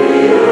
we are.